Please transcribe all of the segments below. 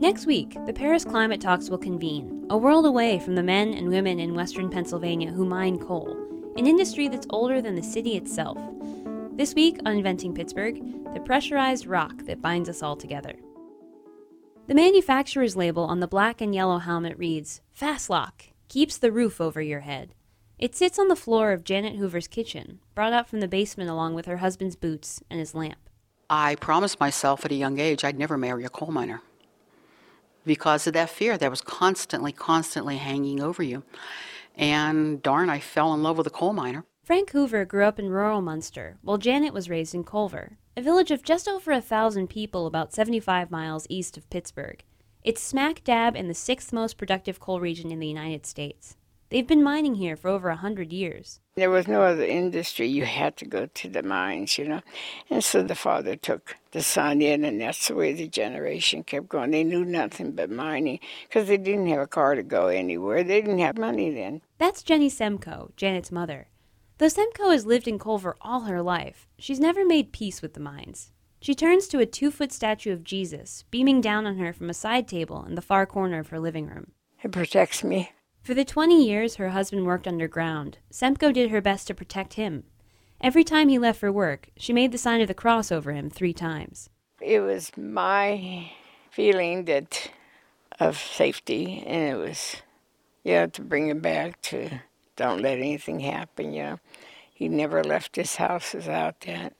Next week, the Paris climate talks will convene, a world away from the men and women in western Pennsylvania who mine coal, an industry that's older than the city itself. This week on Inventing Pittsburgh, the pressurized rock that binds us all together. The manufacturer's label on the black and yellow helmet reads Fasloc, keeps the roof over your head. It sits on the floor of Janet Hoover's kitchen, brought out from the basement along with her husband's boots and his lamp. I promised myself at a young age I'd never marry a coal miner because of that fear that was constantly, constantly hanging over you. And darn, I fell in love with a coal miner. Frank Hoover grew up in rural Munster, while Janet was raised in Colver, a village of just over a thousand people about 75 miles east of Pittsburgh. It's smack dab in the sixth most productive coal region in the United States. They've been mining here for over a hundred years. There was no other industry. You had to go to the mines, you know. And so the father took the son in, and that's the way the generation kept going. They knew nothing but mining because they didn't have a car to go anywhere. They didn't have money then. That's Jenny Semko, Janet's mother. Though Semko has lived in Colver all her life, she's never made peace with the mines. She turns to a two foot statue of Jesus beaming down on her from a side table in the far corner of her living room. It protects me. For the 20 years her husband worked underground, Semko did her best to protect him. Every time he left for work, she made the sign of the cross over him three times. It was my feeling that of safety, and it was, you know, to bring him back to don't let anything happen, you know. He never left his house without that.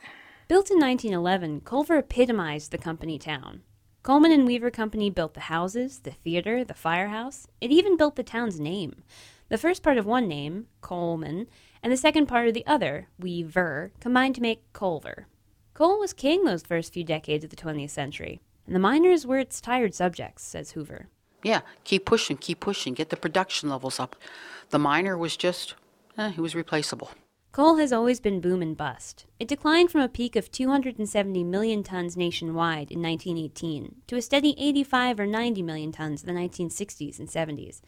Built in 1911, Colver epitomized the company town. Coleman and Weaver Company built the houses, the theater, the firehouse. It even built the town's name. The first part of one name, Coleman, and the second part of the other, Weaver, combined to make Colver. Coal was king those first few decades of the 20th century, and the miners were its tired subjects, says Hoover. Yeah, keep pushing, keep pushing, get the production levels up. The miner was just, eh, he was replaceable. Coal has always been boom and bust. It declined from a peak of 270 million tons nationwide in 1918 to a steady 85 or 90 million tons in the 1960s and 70s.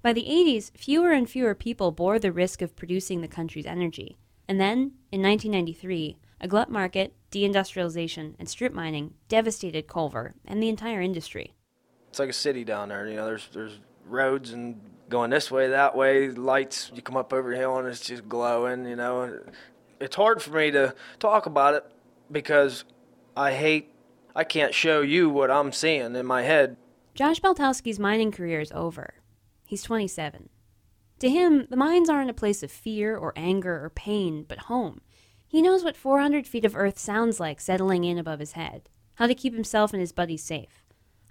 By the 80s, fewer and fewer people bore the risk of producing the country's energy. And then, in 1993, a glut market, deindustrialization, and strip mining devastated Colver and the entire industry. It's like a city down there. You know, there's there's roads and going this way, that way, lights. You come up over a hill and it's just glowing. You know, it's hard for me to talk about it because I hate. I can't show you what I'm seeing in my head. Josh Beltowski's mining career is over. He's 27. To him, the mines aren't a place of fear or anger or pain, but home. He knows what 400 feet of earth sounds like settling in above his head, how to keep himself and his buddies safe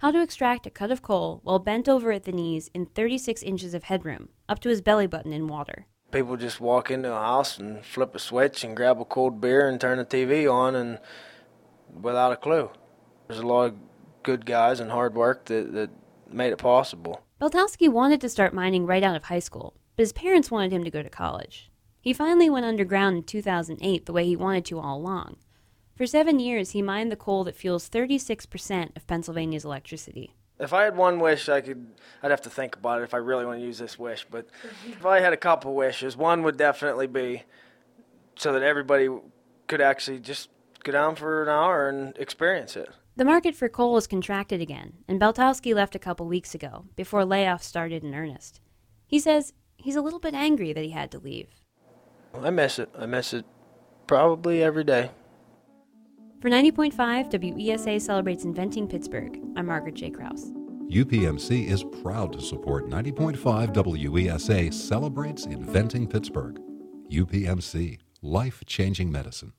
how to extract a cut of coal while bent over at the knees in 36 inches of headroom, up to his belly button in water. People just walk into a house and flip a switch and grab a cold beer and turn the TV on and without a clue. There's a lot of good guys and hard work that, that made it possible. Beltowski wanted to start mining right out of high school, but his parents wanted him to go to college. He finally went underground in 2008 the way he wanted to all along for seven years, he mined the coal that fuels 36% of Pennsylvania's electricity. If I had one wish, I could. I'd have to think about it if I really want to use this wish. But if I had a couple wishes, one would definitely be so that everybody could actually just go down for an hour and experience it. The market for coal has contracted again, and Beltowski left a couple weeks ago before layoffs started in earnest. He says he's a little bit angry that he had to leave. I miss it. I miss it probably every day. For 90.5, WESA celebrates inventing Pittsburgh. I'm Margaret J. Krauss. UPMC is proud to support 90.5 WESA celebrates inventing Pittsburgh. UPMC, life changing medicine.